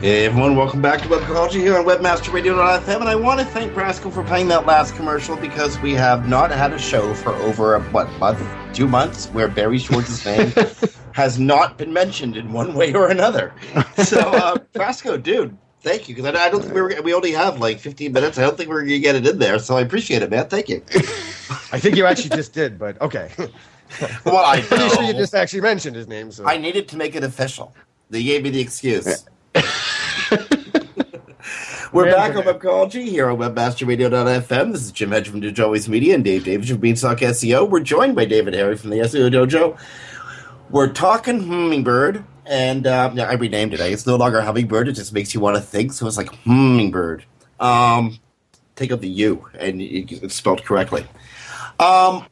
Hey everyone, welcome back to Webcology here on WebmasterRadio.fm, and I want to thank Brasco for playing that last commercial because we have not had a show for over a what month, two months, where Barry Schwartz's name has not been mentioned in one way or another. So, uh, Brasco, dude, thank you because I, I don't think we were, we only have like 15 minutes. I don't think we're gonna get it in there, so I appreciate it, man. Thank you. I think you actually just did, but okay. Well, I I'm pretty sure you just actually mentioned his name. So I needed to make it official. They gave me the excuse. We're Yeah, back on okay. Webcology here on WebmasterRadio.fm. This is Jim Hedger from Digital Always Media and Dave Davies from Beanstalk SEO. We're joined by David Harry from the SEO Dojo. We're talking Hummingbird, and uh, I renamed it. It's no longer Hummingbird. It just makes you want to think, so it's like Hummingbird. Um, take out the U, and it's spelled correctly. Um,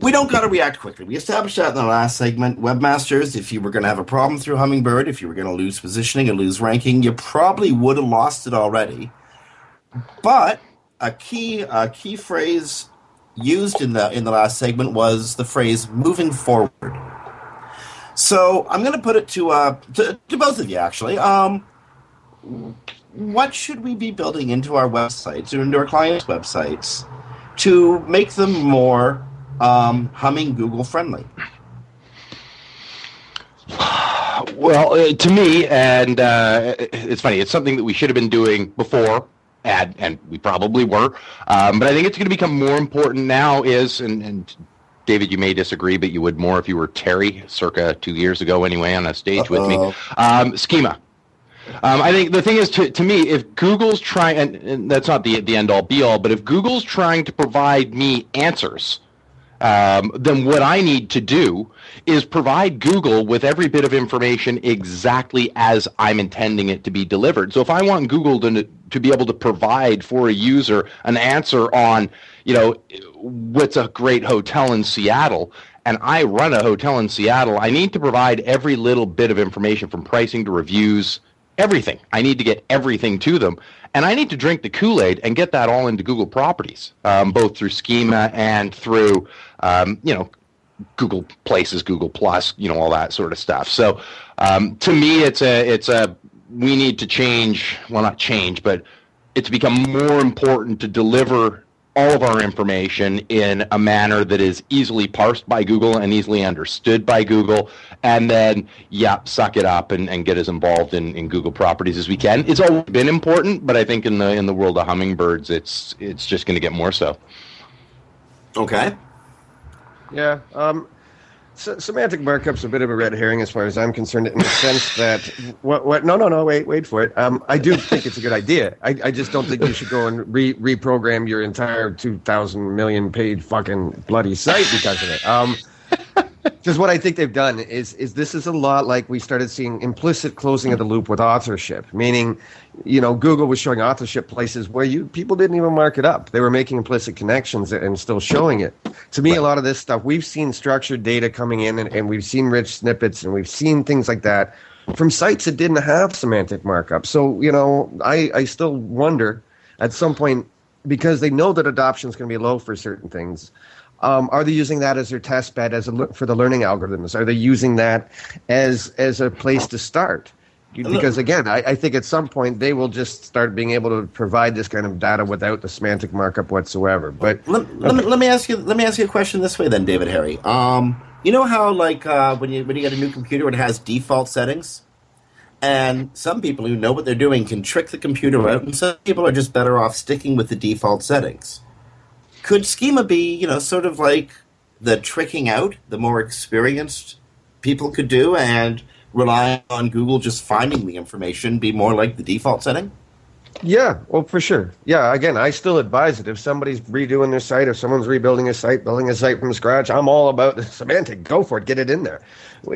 we don't got to react quickly. We established that in the last segment. Webmasters, if you were going to have a problem through Hummingbird, if you were going to lose positioning and lose ranking, you probably would have lost it already. But a key a key phrase used in the in the last segment was the phrase "moving forward." So I'm going to put it to uh to, to both of you actually. Um, what should we be building into our websites or into our clients' websites to make them more um, humming Google friendly? Well, uh, to me, and uh, it's funny. It's something that we should have been doing before, and and we probably were. Um, but I think it's going to become more important now. Is and, and David, you may disagree, but you would more if you were Terry, circa two years ago, anyway, on a stage with me. Um, schema. Um, I think the thing is, to, to me, if Google's trying, and, and that's not the the end all be all, but if Google's trying to provide me answers um, then what I need to do is provide Google with every bit of information exactly as I'm intending it to be delivered. So if I want Google to to be able to provide for a user an answer on, you know, what's a great hotel in Seattle, and I run a hotel in Seattle, I need to provide every little bit of information from pricing to reviews, everything. I need to get everything to them. And I need to drink the Kool Aid and get that all into Google Properties, um, both through Schema and through, um, you know, Google Places, Google Plus, you know, all that sort of stuff. So um, to me, it's a it's a we need to change. Well, not change, but it's become more important to deliver all of our information in a manner that is easily parsed by Google and easily understood by Google. And then, yeah, suck it up and, and get as involved in, in Google properties as we can. It's always been important, but I think in the in the world of hummingbirds, it's it's just going to get more so. Okay. Yeah. Um, se- semantic markup's a bit of a red herring as far as I'm concerned, in the sense that what what no no no wait wait for it. Um, I do think it's a good idea. I, I just don't think you should go and re reprogram your entire two thousand million page fucking bloody site because of it. Um, because what I think they've done is is this is a lot like we started seeing implicit closing of the loop with authorship, meaning, you know, Google was showing authorship places where you people didn't even mark it up. They were making implicit connections and still showing it. To me, a lot of this stuff we've seen structured data coming in, and, and we've seen rich snippets, and we've seen things like that from sites that didn't have semantic markup. So you know, I I still wonder at some point because they know that adoption is going to be low for certain things. Um, are they using that as their test bed as a, for the learning algorithms? Are they using that as as a place to start? Because again, I, I think at some point they will just start being able to provide this kind of data without the semantic markup whatsoever. But let, let, me, let me ask you let me ask you a question this way then, David Harry. Um, you know how like uh, when you when you get a new computer, it has default settings, and some people who know what they're doing can trick the computer out, and some people are just better off sticking with the default settings. Could schema be you know sort of like the tricking out the more experienced people could do, and rely on Google just finding the information be more like the default setting? Yeah, well, for sure. Yeah, again, I still advise it. If somebody's redoing their site, if someone's rebuilding a site, building a site from scratch, I'm all about the semantic. Go for it, get it in there.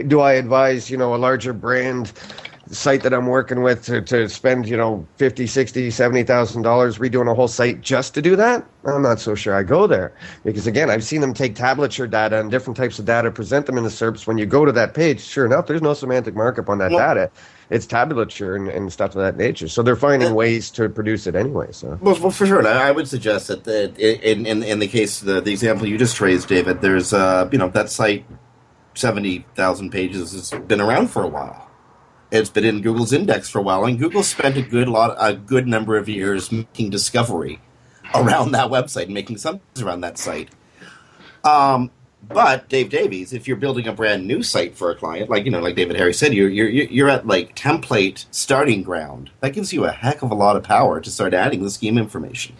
Do I advise, you know, a larger brand site that I'm working with to, to spend, you know, fifty, sixty, seventy thousand dollars redoing a whole site just to do that? I'm not so sure I go there because again, I've seen them take tablature data and different types of data, present them in the SERPs. When you go to that page, sure enough, there's no semantic markup on that data. It's tablature and, and stuff of that nature. So they're finding ways to produce it anyway. So Well, well for sure. and I I would suggest that the, in, in in the case the the example you just raised, David, there's uh you know that site seventy thousand pages has been around for a while. It's been in Google's index for a while, and Google spent a good lot a good number of years making discovery around that website and making assumptions around that site. Um, but Dave Davies, if you're building a brand new site for a client, like you know, like David Harry said, you're you're you're at like template starting ground. That gives you a heck of a lot of power to start adding the schema information.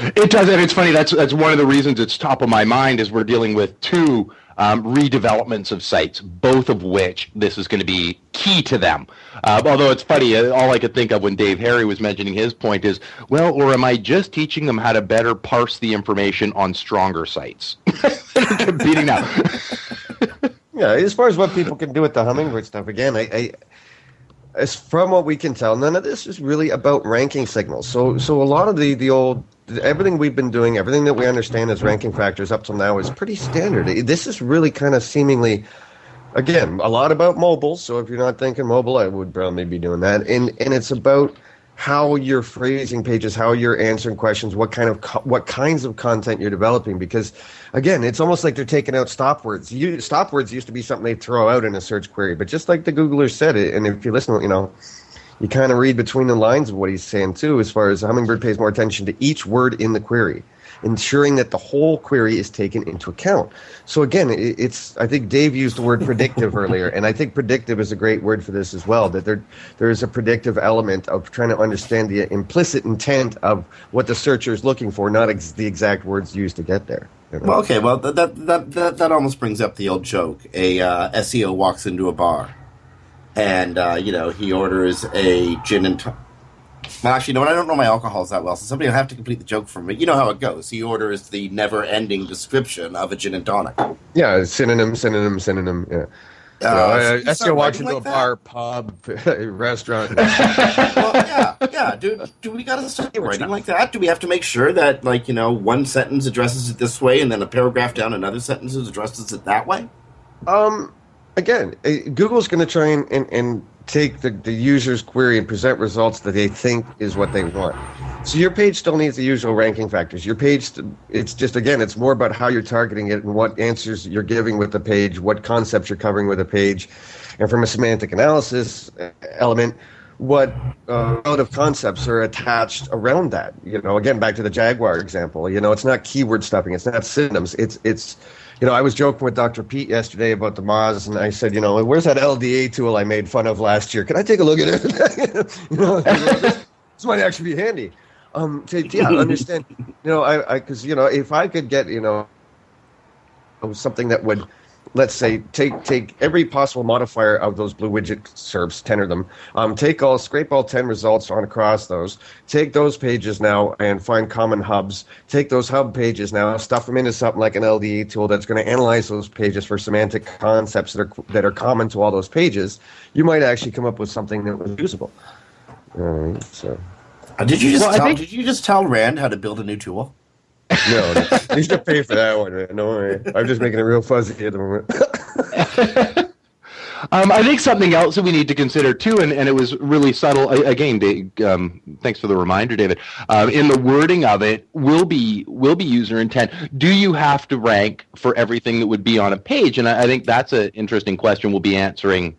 It does, and it's funny. That's that's one of the reasons it's top of my mind is we're dealing with two um, redevelopments of sites, both of which this is going to be key to them. Uh, although it's funny, uh, all I could think of when Dave Harry was mentioning his point is, well, or am I just teaching them how to better parse the information on stronger sites? Competing now. Yeah, as far as what people can do with the hummingbird stuff, again, I, I as from what we can tell, none of this is really about ranking signals. So, so a lot of the the old everything we've been doing, everything that we understand as ranking factors up till now is pretty standard. This is really kind of seemingly. Again, a lot about mobile. So if you're not thinking mobile, I would probably be doing that. And and it's about how you're phrasing pages, how you're answering questions, what kind of co- what kinds of content you're developing. Because again, it's almost like they're taking out stop words. You, stop words used to be something they throw out in a search query, but just like the Googler said it, and if you listen, you know, you kind of read between the lines of what he's saying too. As far as Hummingbird pays more attention to each word in the query. Ensuring that the whole query is taken into account. So again, it's I think Dave used the word predictive earlier, and I think predictive is a great word for this as well. That there there is a predictive element of trying to understand the implicit intent of what the searcher is looking for, not ex- the exact words used to get there. you know? Well, okay, well that that that that, almost brings up the old joke. A uh, SEO walks into a bar, and uh, you know he orders a gin and to- Well, actually, no, I don't know my alcohols that well, so somebody will have to complete the joke for me. You know how it goes. He orders the never-ending description of a gin and tonic. Yeah, synonym, synonym, synonym. Yeah. Uh, I, so I you still start walk writing into like a that? bar, pub, restaurant. well, yeah, yeah. Do do we got to start writing like that? Do we have to make sure that, like, you know, one sentence addresses it this way, and then a paragraph down another sentence addresses it that way? Um, again, uh, Google's going to try and, and, and take the, the user's query and present results that they think is what they want. So your page still needs the usual ranking factors. Your page, it's just again, it's more about how you're targeting it and what answers you're giving with the page, what concepts you're covering with the page, and from a semantic analysis uh, element, what uh, relative concepts are attached around that. You know, again, back to the Jaguar example. You know, it's not keyword stuffing. It's not synonyms. It's it's you know, I was joking with Dr. Pete yesterday about the Moz, and I said, you know, where's that LDA tool I made fun of last year? Can I take a look at it? you know, this, this might actually be handy. Um, to, yeah, understand. You know, I because you know, if I could get you know something that would, let's say, take take every possible modifier of those blue widget SERPs, ten of them, um, take all, scrape all ten results on across those, take those pages now and find common hubs, take those hub pages now, stuff them into something like an LDA tool that's going to analyze those pages for semantic concepts that are that are common to all those pages. You might actually come up with something that was usable. All right, so. Uh, did you just Well, tell, think- did you just tell Rand how to build a new tool? No, no. you should pay for that one. man. No way. I'm just making it real fuzzy at the moment. Um, I think something else that we need to consider too, and, and it was really subtle. Again, Dave, um, thanks for the reminder, David. Um, in the wording of it, will be will be user intent. Do you have to rank for everything that would be on a page? And I, I think that's an interesting question. We'll be answering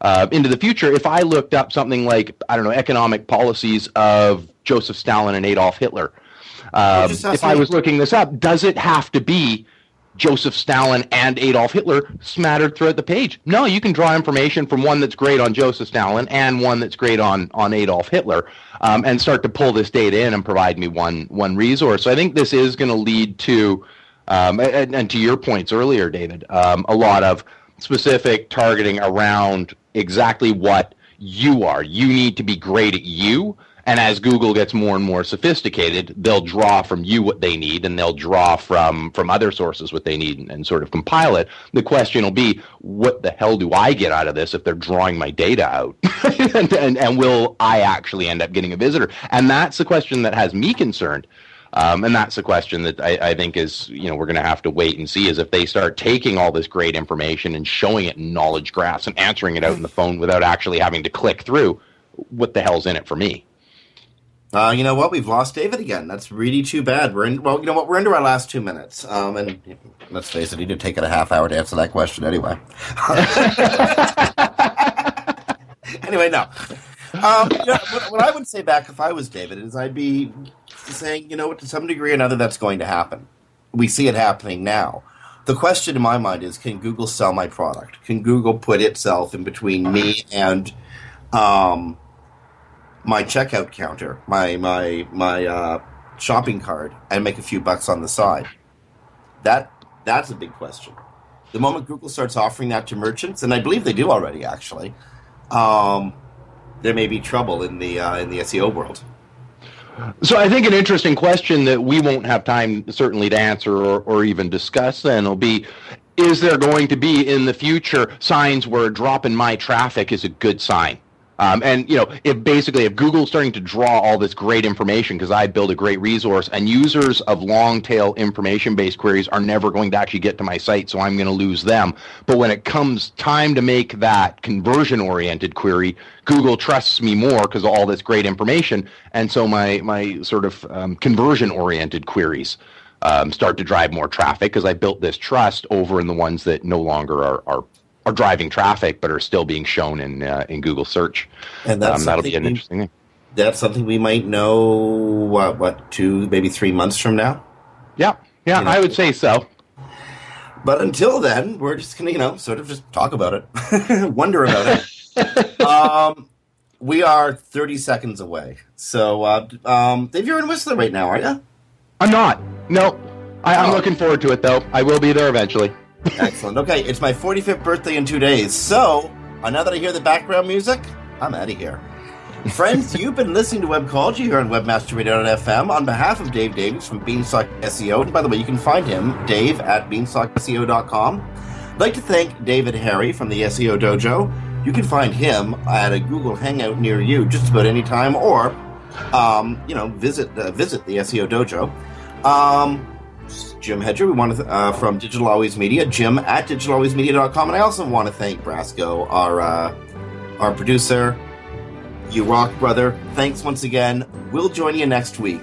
uh, into the future. If I looked up something like I don't know economic policies of Joseph Stalin and Adolf Hitler, um, if I was looking this up, does it have to be Joseph Stalin and Adolf Hitler smattered throughout the page. No, you can draw information from one that's great on Joseph Stalin and one that's great on on Adolf Hitler, um, and start to pull this data in and provide me one one resource. So I think this is going to lead to, um, and, and to your points earlier, David, um, a lot of specific targeting around exactly what you are. You need to be great at you. And as Google gets more and more sophisticated, they'll draw from you what they need, and they'll draw from from other sources what they need, and, and sort of compile it. The question will be, what the hell do I get out of this if they're drawing my data out, and, and and will I actually end up getting a visitor? And that's the question that has me concerned. Um, and that's the question that I, I think is, you know, we're going to have to wait and see is if they start taking all this great information and showing it in knowledge graphs and answering it out in the phone without actually having to click through, what the hell's in it for me? Uh, you know what? We've lost David again. That's really too bad. We're in. Well, you know what? We're into our last two minutes. Um, and let's face it, he did take it a half hour to answer that question anyway. anyway, no. Um, you know, what, what I would say back if I was David is I'd be saying, you know, what, to some degree or another, that's going to happen. We see it happening now. The question in my mind is, can Google sell my product? Can Google put itself in between me and um, my checkout counter, my my my uh, shopping cart, and make a few bucks on the side? That that's a big question. The moment Google starts offering that to merchants, and I believe they do already, actually, um, there may be trouble in the uh, in the SEO world. So I think an interesting question that we won't have time certainly to answer or, or even discuss then will be is there going to be in the future signs where a drop in my traffic is a good sign? Um, and you know, if basically if Google's starting to draw all this great information because I build a great resource, and users of long tail information based queries are never going to actually get to my site, so I'm going to lose them. But when it comes time to make that conversion oriented query, Google trusts me more because of all this great information, and so my my sort of um, conversion oriented queries. Um, start to drive more traffic because I built this trust over in the ones that no longer are, are are driving traffic, but are still being shown in uh, in Google search. And that's um, that'll be an we- interesting thing. That's something we might know. What what two maybe three months from now? Yeah, yeah, I would say so. But until then, we're just gonna you know sort of just talk about it, wonder about it. um, we are thirty seconds away. So, uh, um, Dave, you're in Whistler right now, aren't you? I'm not. No, I, I'm Oh. looking forward to it though. I will be there eventually. Excellent. Okay, it's my 45th birthday in two days. So, now that I hear the background music, I'm out of here. Friends, you've been listening to Webcology here on WebmasterRadio.fm. On behalf of Dave Davies from Beanstalk SEO, and by the way, you can find him, Dave, at beanstalkseo.com. I'd like to thank David Harry from the SEO Dojo. You can find him at a Google Hangout near you just about any time, or, um, you know, visit uh, visit the SEO Dojo. Um, Jim Hedger, we want to uh, from Digital Always Media, Jim at digitalwaysmedia.com, and I also want to thank Brasco, our uh, our producer. You rock, brother. Thanks once again. We'll join you next week.